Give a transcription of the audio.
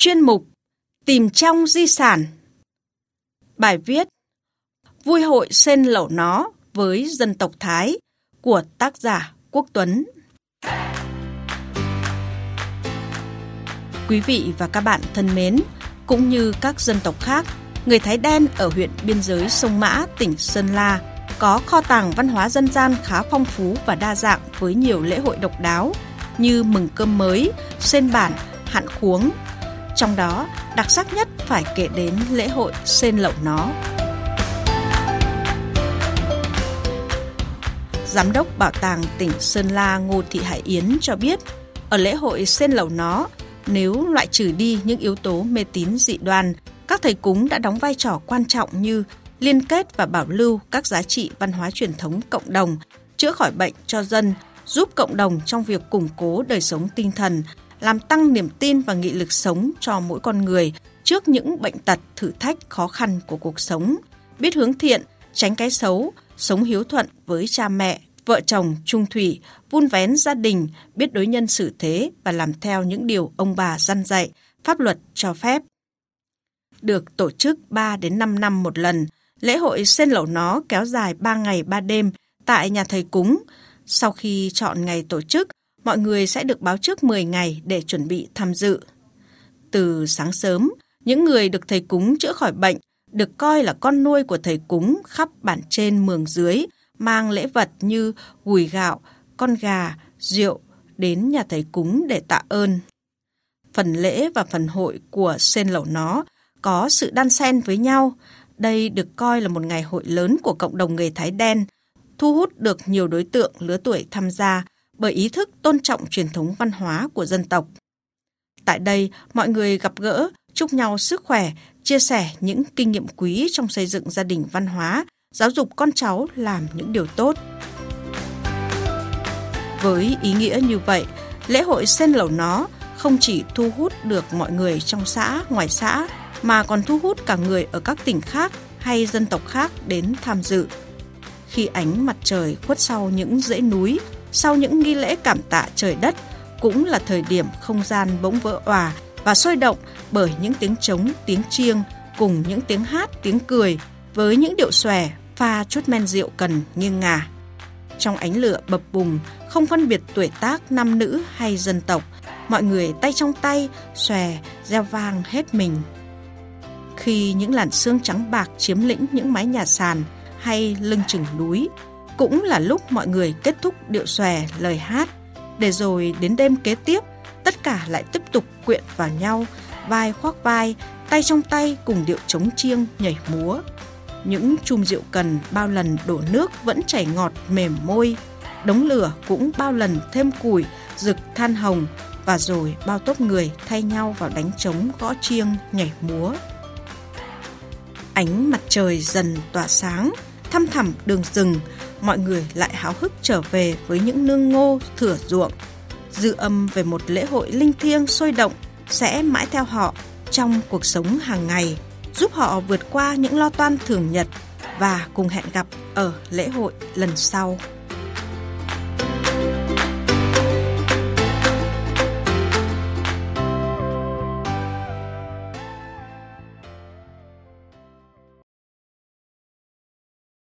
Chuyên mục Tìm trong di sản Bài viết Vui hội sen lẩu nó với dân tộc Thái của tác giả Quốc Tuấn Quý vị và các bạn thân mến, cũng như các dân tộc khác, người Thái đen ở huyện biên giới Sông Mã, tỉnh Sơn La có kho tàng văn hóa dân gian khá phong phú và đa dạng với nhiều lễ hội độc đáo như mừng cơm mới, sen bản, hạn khuống. Trong đó, đặc sắc nhất phải kể đến lễ hội sen lẩu nó. Giám đốc Bảo tàng tỉnh Sơn La Ngô Thị Hải Yến cho biết, ở lễ hội sen lẩu nó, nếu loại trừ đi những yếu tố mê tín dị đoan, các thầy cúng đã đóng vai trò quan trọng như liên kết và bảo lưu các giá trị văn hóa truyền thống cộng đồng, chữa khỏi bệnh cho dân, giúp cộng đồng trong việc củng cố đời sống tinh thần, làm tăng niềm tin và nghị lực sống cho mỗi con người trước những bệnh tật, thử thách khó khăn của cuộc sống, biết hướng thiện, tránh cái xấu, sống hiếu thuận với cha mẹ, vợ chồng trung thủy, vun vén gia đình, biết đối nhân xử thế và làm theo những điều ông bà dăn dạy, pháp luật cho phép. Được tổ chức 3 đến 5 năm một lần, lễ hội sen lẩu nó kéo dài 3 ngày 3 đêm tại nhà thầy cúng. Sau khi chọn ngày tổ chức, mọi người sẽ được báo trước 10 ngày để chuẩn bị tham dự. Từ sáng sớm, những người được thầy cúng chữa khỏi bệnh được coi là con nuôi của thầy cúng khắp bản trên mường dưới, mang lễ vật như gùi gạo, con gà, rượu đến nhà thầy cúng để tạ ơn. Phần lễ và phần hội của sen lẩu nó có sự đan xen với nhau. Đây được coi là một ngày hội lớn của cộng đồng người Thái đen, thu hút được nhiều đối tượng lứa tuổi tham gia bởi ý thức tôn trọng truyền thống văn hóa của dân tộc. Tại đây, mọi người gặp gỡ, chúc nhau sức khỏe, chia sẻ những kinh nghiệm quý trong xây dựng gia đình văn hóa, giáo dục con cháu làm những điều tốt. Với ý nghĩa như vậy, lễ hội sen lẩu nó không chỉ thu hút được mọi người trong xã, ngoài xã, mà còn thu hút cả người ở các tỉnh khác hay dân tộc khác đến tham dự. Khi ánh mặt trời khuất sau những dãy núi, sau những nghi lễ cảm tạ trời đất, cũng là thời điểm không gian bỗng vỡ òa và sôi động bởi những tiếng trống, tiếng chiêng cùng những tiếng hát, tiếng cười với những điệu xòe pha chút men rượu cần nghiêng ngả. Trong ánh lửa bập bùng, không phân biệt tuổi tác nam nữ hay dân tộc, mọi người tay trong tay, xòe, reo vang hết mình. Khi những làn sương trắng bạc chiếm lĩnh những mái nhà sàn hay lưng chừng núi, cũng là lúc mọi người kết thúc điệu xòe lời hát, để rồi đến đêm kế tiếp, tất cả lại tiếp tục quyện vào nhau, vai khoác vai, tay trong tay cùng điệu trống chiêng nhảy múa. Những chum rượu cần bao lần đổ nước vẫn chảy ngọt mềm môi, đống lửa cũng bao lần thêm củi, rực than hồng và rồi bao tốp người thay nhau vào đánh trống gõ chiêng nhảy múa. Ánh mặt trời dần tỏa sáng, thăm thẳm đường rừng, mọi người lại háo hức trở về với những nương ngô thửa ruộng. Dư âm về một lễ hội linh thiêng sôi động sẽ mãi theo họ trong cuộc sống hàng ngày, giúp họ vượt qua những lo toan thường nhật và cùng hẹn gặp ở lễ hội lần sau.